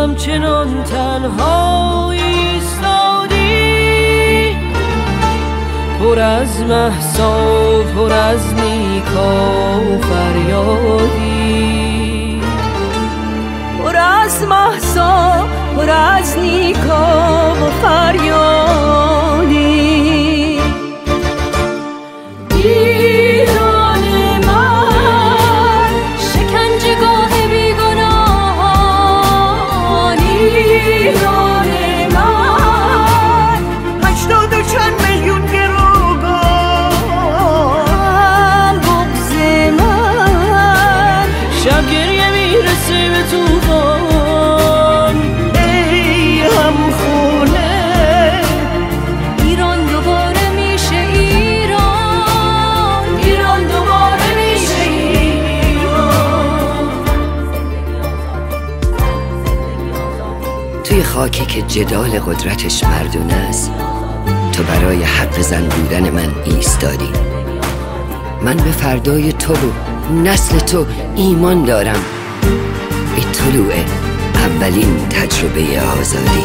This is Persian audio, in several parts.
همچنان تنها ایستادی. پر از محسا پر از نیکا و فریادی. پر از محسا پر از نیکا و فریادی. توفان ای هم خونه ایران دوباره میشه ایران. ایران دوباره میشه ایران. توی خاکی که جدال قدرتش مردونه است تو برای حق زن بودن من ایستادی. من به فردای تو و نسل تو ایمان دارم. به طلوع اولین تجربه آزادی.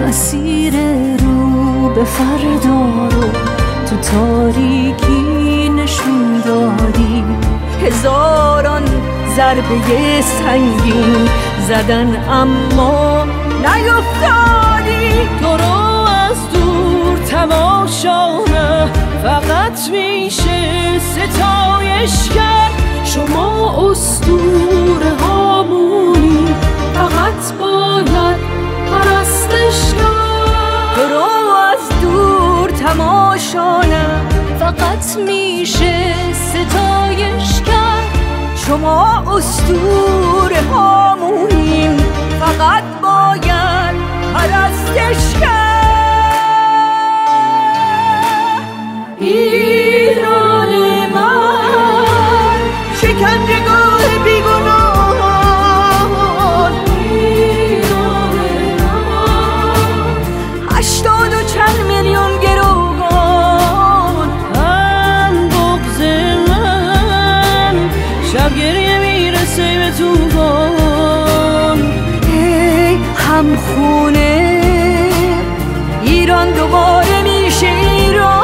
مسیر رو به فردا رو تو تاریکی نشون دادی. هزاران ضربه سنگین زدن اما نیفتادی. تو رو از دور تماشا نه فقط میشه ستایش کرد. شما اسطوره هامونی فقط باید پرستش کرد. تو رو از دور تماشا نه فقط میشه ستایش کرد. شما استور هامونیم جوان ای همخونه ایران دوباره میشه ایران.